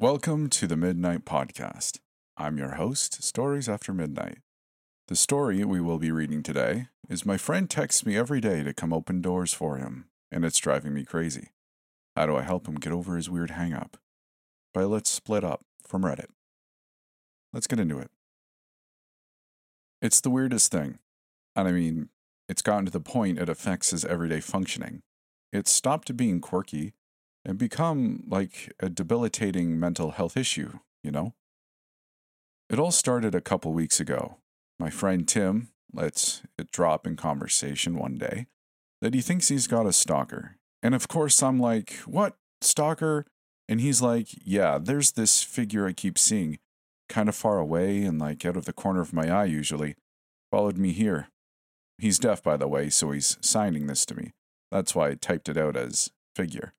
Welcome to the Midnight Podcast. I'm your host, Stories After Midnight. The story we will be reading today is My friend texts me every day to come open doors for him, and it's driving me crazy. How do I help him get over his weird hang up? By Let's Split Up from Reddit. Let's get into it. It's the weirdest thing. And I mean, it's gotten to the point it affects his everyday functioning. It's stopped being quirky and become like a debilitating mental health issue, you know? It all started a couple weeks ago. My friend Tim lets it drop in conversation one day that he thinks he's got a stalker. And of course, I'm like, what? Stalker? And he's like, yeah, there's this figure I keep seeing, kind of far away and like out of the corner of my eye usually. Followed me here. He's deaf, by the way, so he's signing this to me. That's why I typed it out as figure.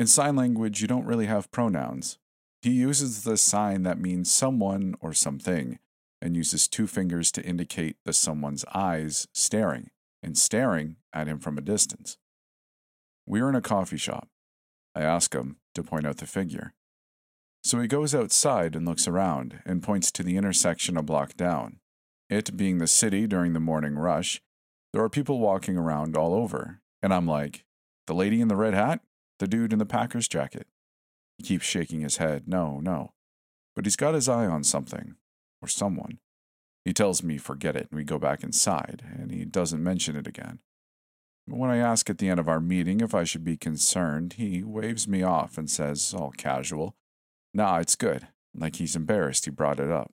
In sign language, you don't really have pronouns. He uses the sign that means someone or something and uses two fingers to indicate the someone's eyes staring and staring at him from a distance. We're in a coffee shop. I ask him to point out the figure. So he goes outside and looks around and points to the intersection a block down. It being the city during the morning rush, there are people walking around all over. And I'm like, the lady in the red hat? The dude in the Packers jacket. He keeps shaking his head. No, no. But he's got his eye on something, or someone. He tells me forget it, and we go back inside, and he doesn't mention it again. When I ask at the end of our meeting if I should be concerned, he waves me off and says, all casual, Nah, it's good, like he's embarrassed he brought it up.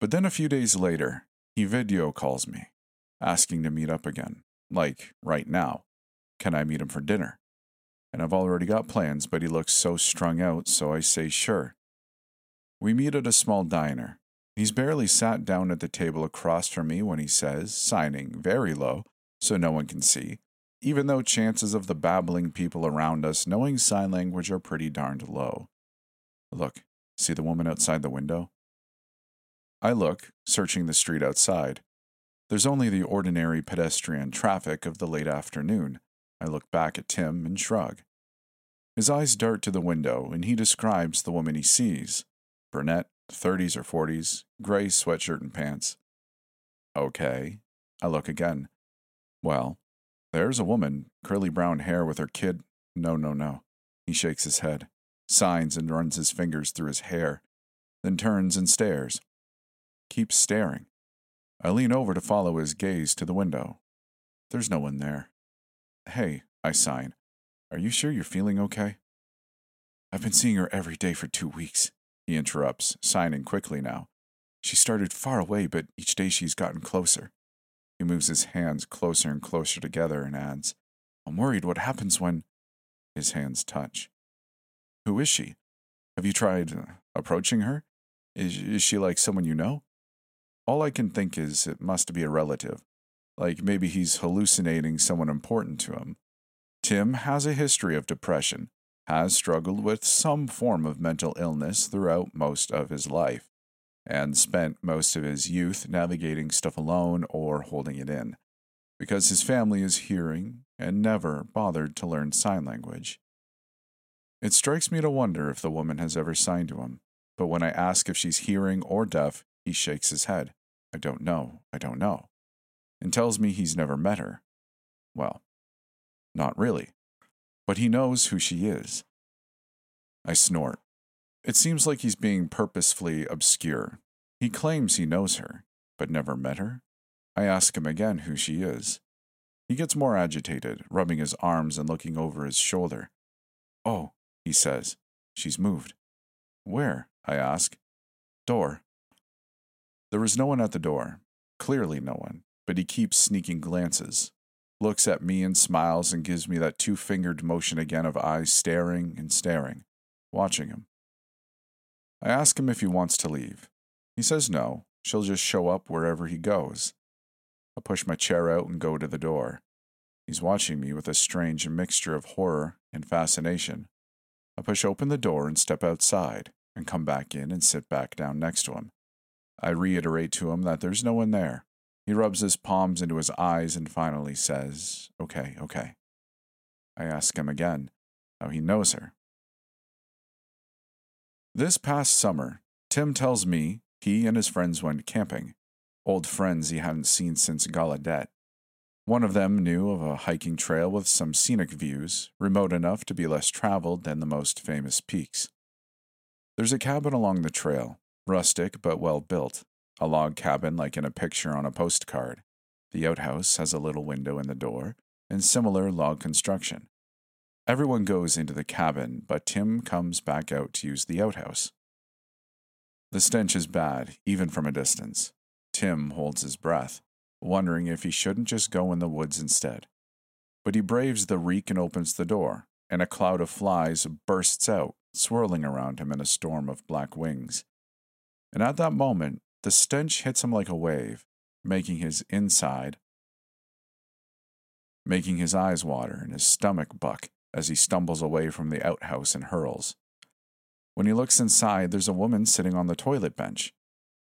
But then a few days later, he video calls me, asking to meet up again, like right now. Can I meet him for dinner? And I've already got plans, but he looks so strung out, so I say sure. We meet at a small diner. He's barely sat down at the table across from me when he says, signing very low so no one can see, even though chances of the babbling people around us knowing sign language are pretty darned low. Look, see the woman outside the window? I look, searching the street outside. There's only the ordinary pedestrian traffic of the late afternoon, I look back at Tim and shrug. His eyes dart to the window, and he describes the woman he sees brunette, 30s or 40s, gray sweatshirt and pants. Okay. I look again. Well, there's a woman, curly brown hair with her kid. No, no, no. He shakes his head, signs and runs his fingers through his hair, then turns and stares. Keeps staring. I lean over to follow his gaze to the window. There's no one there. Hey, I sign. Are you sure you're feeling okay? I've been seeing her every day for two weeks, he interrupts, signing quickly now. She started far away, but each day she's gotten closer. He moves his hands closer and closer together and adds, I'm worried what happens when. His hands touch. Who is she? Have you tried approaching her? Is, is she like someone you know? All I can think is it must be a relative. Like maybe he's hallucinating someone important to him. Tim has a history of depression, has struggled with some form of mental illness throughout most of his life, and spent most of his youth navigating stuff alone or holding it in, because his family is hearing and never bothered to learn sign language. It strikes me to wonder if the woman has ever signed to him, but when I ask if she's hearing or deaf, he shakes his head. I don't know, I don't know and tells me he's never met her. Well, not really, but he knows who she is. I snort. It seems like he's being purposefully obscure. He claims he knows her, but never met her. I ask him again who she is. He gets more agitated, rubbing his arms and looking over his shoulder. Oh, he says, she's moved. Where? I ask. Door. There is no one at the door. Clearly, no one but he keeps sneaking glances, looks at me and smiles and gives me that two fingered motion again of eyes staring and staring, watching him. I ask him if he wants to leave. He says no, she'll just show up wherever he goes. I push my chair out and go to the door. He's watching me with a strange mixture of horror and fascination. I push open the door and step outside, and come back in and sit back down next to him. I reiterate to him that there's no one there, he rubs his palms into his eyes and finally says, Okay, okay. I ask him again how he knows her. This past summer, Tim tells me he and his friends went camping, old friends he hadn't seen since Gallaudet. One of them knew of a hiking trail with some scenic views, remote enough to be less traveled than the most famous peaks. There's a cabin along the trail, rustic but well built, a log cabin like in a picture on a postcard. The outhouse has a little window in the door and similar log construction. Everyone goes into the cabin, but Tim comes back out to use the outhouse. The stench is bad, even from a distance. Tim holds his breath wondering if he shouldn't just go in the woods instead. But he braves the reek and opens the door, and a cloud of flies bursts out, swirling around him in a storm of black wings. And at that moment, the stench hits him like a wave, making his inside, making his eyes water and his stomach buck as he stumbles away from the outhouse and hurls. When he looks inside, there's a woman sitting on the toilet bench.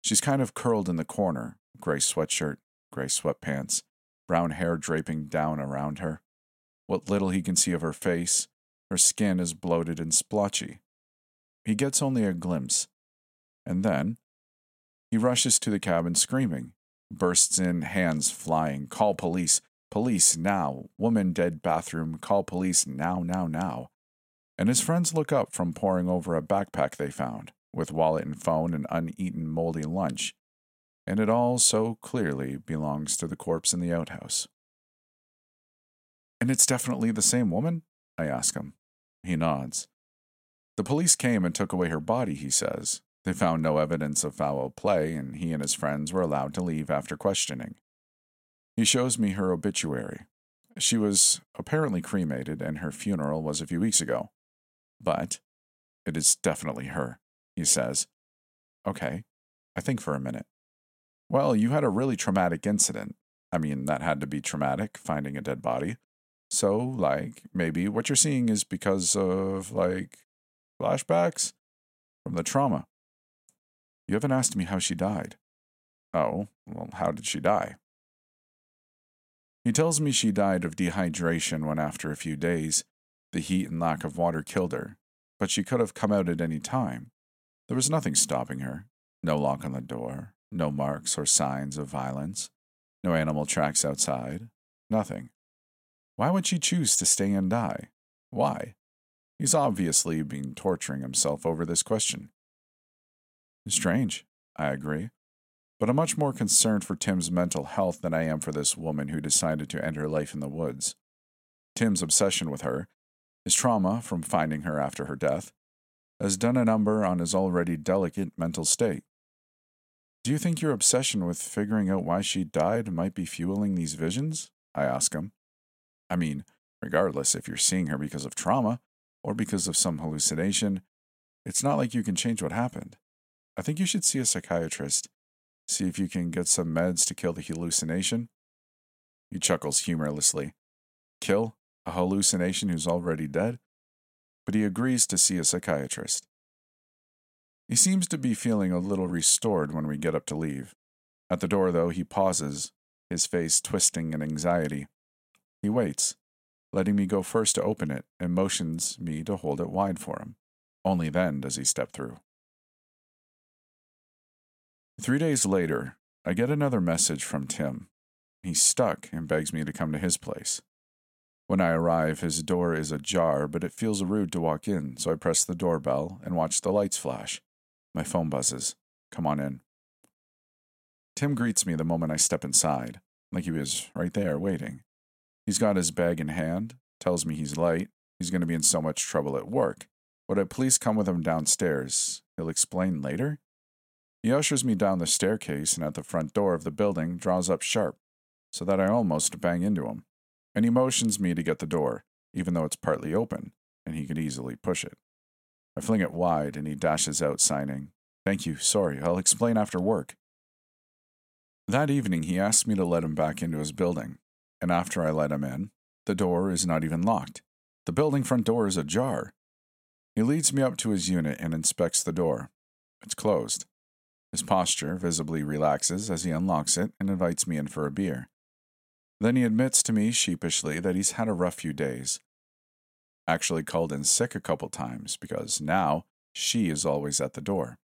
She's kind of curled in the corner, gray sweatshirt, gray sweatpants, brown hair draping down around her. What little he can see of her face, her skin is bloated and splotchy. He gets only a glimpse, and then he rushes to the cabin screaming, bursts in, hands flying, call police, police now, woman dead bathroom, call police now, now, now. And his friends look up from poring over a backpack they found, with wallet and phone and uneaten moldy lunch, and it all so clearly belongs to the corpse in the outhouse. And it's definitely the same woman? I ask him. He nods. The police came and took away her body, he says. They found no evidence of foul play, and he and his friends were allowed to leave after questioning. He shows me her obituary. She was apparently cremated, and her funeral was a few weeks ago. But it is definitely her, he says. Okay, I think for a minute. Well, you had a really traumatic incident. I mean, that had to be traumatic, finding a dead body. So, like, maybe what you're seeing is because of, like, flashbacks from the trauma. You haven't asked me how she died. Oh, well, how did she die? He tells me she died of dehydration when, after a few days, the heat and lack of water killed her, but she could have come out at any time. There was nothing stopping her no lock on the door, no marks or signs of violence. No animal tracks outside. Nothing. Why would she choose to stay and die? Why? He's obviously been torturing himself over this question. Strange, I agree. But I'm much more concerned for Tim's mental health than I am for this woman who decided to end her life in the woods. Tim's obsession with her, his trauma from finding her after her death, has done a number on his already delicate mental state. Do you think your obsession with figuring out why she died might be fueling these visions? I ask him. I mean, regardless if you're seeing her because of trauma or because of some hallucination, it's not like you can change what happened. I think you should see a psychiatrist, see if you can get some meds to kill the hallucination. He chuckles humorlessly. Kill a hallucination who's already dead? But he agrees to see a psychiatrist. He seems to be feeling a little restored when we get up to leave. At the door, though, he pauses, his face twisting in anxiety. He waits, letting me go first to open it, and motions me to hold it wide for him. Only then does he step through. Three days later, I get another message from Tim. He's stuck and begs me to come to his place. When I arrive, his door is ajar, but it feels rude to walk in, so I press the doorbell and watch the lights flash. My phone buzzes. Come on in. Tim greets me the moment I step inside, like he was right there waiting. He's got his bag in hand, tells me he's late, he's going to be in so much trouble at work. Would I please come with him downstairs? He'll explain later. He ushers me down the staircase and at the front door of the building draws up sharp, so that I almost bang into him. And he motions me to get the door, even though it's partly open, and he could easily push it. I fling it wide, and he dashes out, signing, Thank you, sorry, I'll explain after work. That evening, he asked me to let him back into his building, and after I let him in, the door is not even locked. The building front door is ajar. He leads me up to his unit and inspects the door. It's closed. His posture visibly relaxes as he unlocks it and invites me in for a beer. Then he admits to me sheepishly that he's had a rough few days actually called in sick a couple times because now, she is always at the door.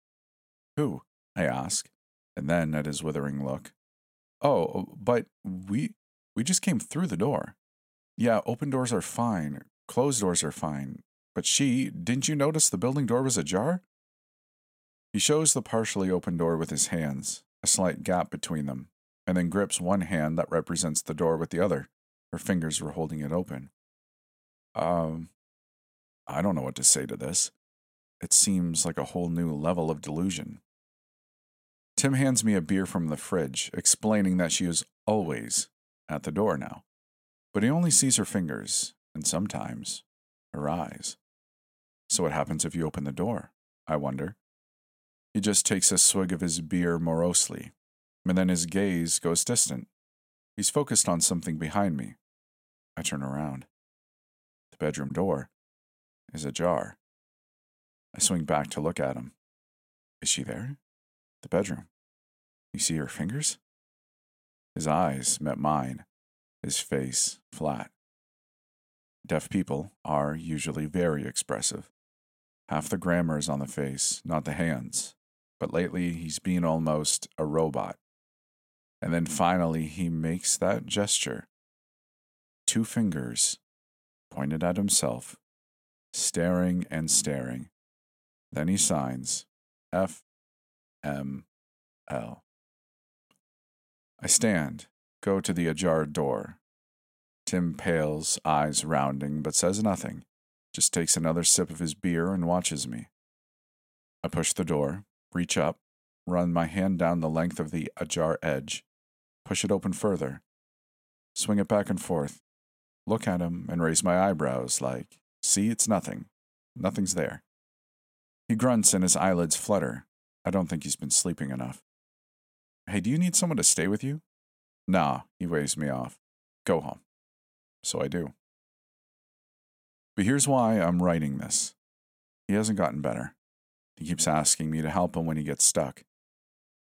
Who? I ask, and then at his withering look. Oh, oh but we we just came through the door. Yeah, open doors are fine. Closed doors are fine. But she, didn't you notice the building door was ajar? He shows the partially open door with his hands, a slight gap between them, and then grips one hand that represents the door with the other. Her fingers were holding it open. Um, I don't know what to say to this. It seems like a whole new level of delusion. Tim hands me a beer from the fridge, explaining that she is always at the door now. But he only sees her fingers, and sometimes her eyes. So, what happens if you open the door? I wonder. He just takes a swig of his beer morosely, and then his gaze goes distant. He's focused on something behind me. I turn around. The bedroom door is ajar. I swing back to look at him. Is she there? The bedroom. You see her fingers? His eyes met mine, his face flat. Deaf people are usually very expressive. Half the grammar is on the face, not the hands, but lately he's been almost a robot. And then mm. finally he makes that gesture. Two fingers pointed at himself, staring and staring. Then he signs F M L. I stand, go to the ajar door. Tim pales, eyes rounding, but says nothing, just takes another sip of his beer and watches me. I push the door, reach up, run my hand down the length of the ajar edge, push it open further, swing it back and forth, look at him, and raise my eyebrows like, see, it's nothing. Nothing's there. He grunts and his eyelids flutter. I don't think he's been sleeping enough. Hey, do you need someone to stay with you? Nah, he waves me off. Go home. So I do. But here's why I'm writing this. He hasn't gotten better. He keeps asking me to help him when he gets stuck.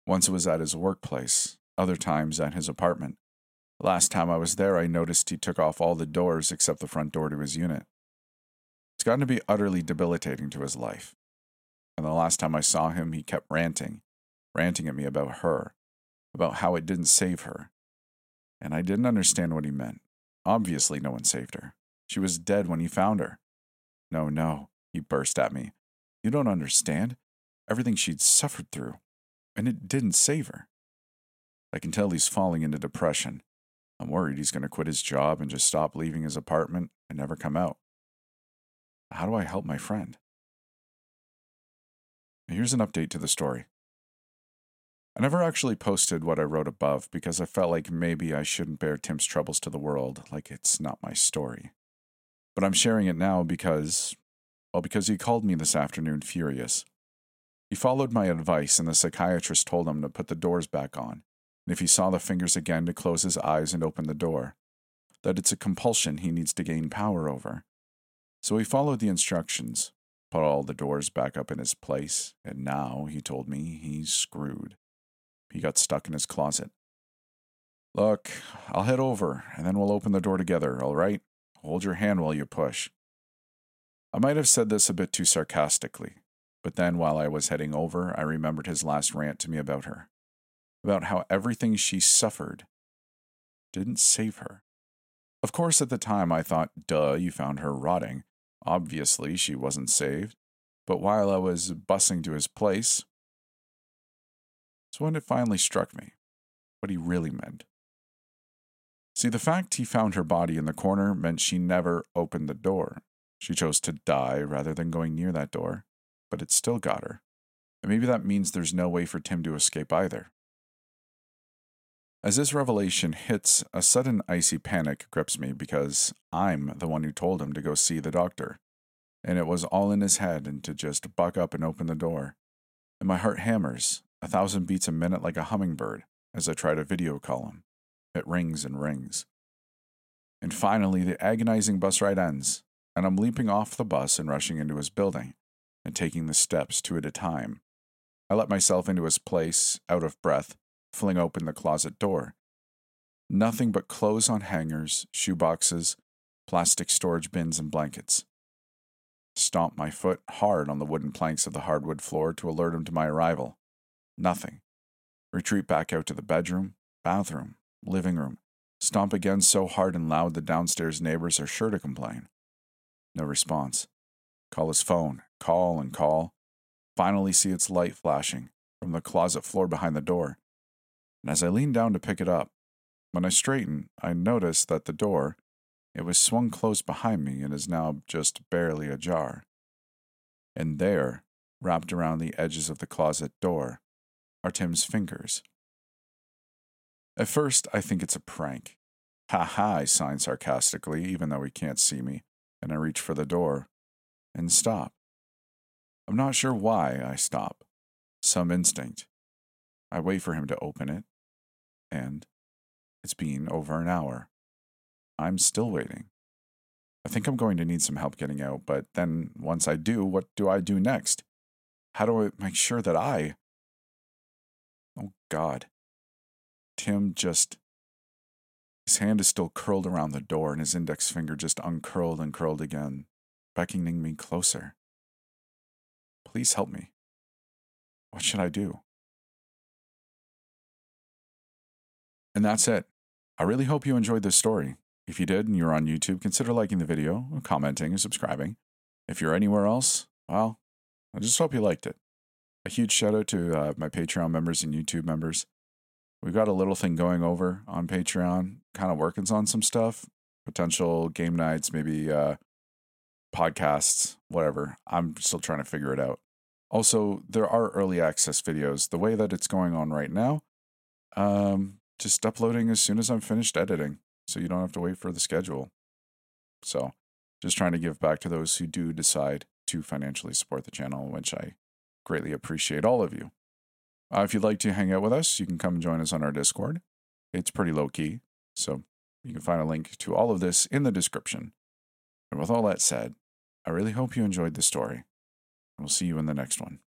Once it was at his workplace, other times at his apartment. Last time I was there, I noticed he took off all the doors except the front door to his unit. It's gotten to be utterly debilitating to his life. And the last time I saw him, he kept ranting, ranting at me about her, about how it didn't save her. And I didn't understand what he meant. Obviously, no one saved her. She was dead when he found her. No, no, he burst at me. You don't understand. Everything she'd suffered through. And it didn't save her. I can tell he's falling into depression. I'm worried he's going to quit his job and just stop leaving his apartment and never come out. How do I help my friend? Here's an update to the story. I never actually posted what I wrote above because I felt like maybe I shouldn't bare Tim's troubles to the world like it's not my story. But I'm sharing it now because, well, because he called me this afternoon furious. He followed my advice, and the psychiatrist told him to put the doors back on, and if he saw the fingers again, to close his eyes and open the door. That it's a compulsion he needs to gain power over. So he followed the instructions, put all the doors back up in his place, and now, he told me, he's screwed. He got stuck in his closet. Look, I'll head over, and then we'll open the door together, all right? Hold your hand while you push. I might have said this a bit too sarcastically, but then while I was heading over, I remembered his last rant to me about her, about how everything she suffered didn't save her. Of course, at the time I thought, duh, you found her rotting. Obviously, she wasn't saved. But while I was bussing to his place, it's when it finally struck me what he really meant. See, the fact he found her body in the corner meant she never opened the door. She chose to die rather than going near that door, but it still got her. And maybe that means there's no way for Tim to escape either. As this revelation hits, a sudden icy panic grips me because I'm the one who told him to go see the doctor. And it was all in his head and to just buck up and open the door. And my heart hammers, a thousand beats a minute like a hummingbird, as I try to video call him. It rings and rings. And finally, the agonizing bus ride ends, and I'm leaping off the bus and rushing into his building, and taking the steps two at a time. I let myself into his place, out of breath, fling open the closet door. Nothing but clothes on hangers, shoe boxes, plastic storage bins, and blankets. Stomp my foot hard on the wooden planks of the hardwood floor to alert him to my arrival. Nothing. Retreat back out to the bedroom, bathroom, living room. Stomp again so hard and loud the downstairs neighbors are sure to complain. No response. Call his phone, call and call. Finally see its light flashing from the closet floor behind the door. And as I lean down to pick it up, when I straighten, I notice that the door, it was swung closed behind me and is now just barely ajar. And there, wrapped around the edges of the closet door, are Tim's fingers. At first, I think it's a prank. Ha ha, I sign sarcastically, even though he can't see me, and I reach for the door and stop. I'm not sure why I stop. Some instinct. I wait for him to open it, and it's been over an hour. I'm still waiting. I think I'm going to need some help getting out, but then once I do, what do I do next? How do I make sure that I. Oh, God. Tim just. His hand is still curled around the door, and his index finger just uncurled and curled again, beckoning me closer. Please help me. What should I do? And that's it. I really hope you enjoyed this story. If you did and you're on YouTube, consider liking the video, commenting, and subscribing. If you're anywhere else, well, I just hope you liked it. A huge shout out to uh, my Patreon members and YouTube members. We've got a little thing going over on Patreon, kind of working on some stuff, potential game nights, maybe uh, podcasts, whatever. I'm still trying to figure it out. Also, there are early access videos. The way that it's going on right now, um, just uploading as soon as I'm finished editing so you don't have to wait for the schedule. So, just trying to give back to those who do decide to financially support the channel, which I greatly appreciate all of you. Uh, if you'd like to hang out with us, you can come join us on our Discord. It's pretty low key, so you can find a link to all of this in the description. And with all that said, I really hope you enjoyed the story. and We'll see you in the next one.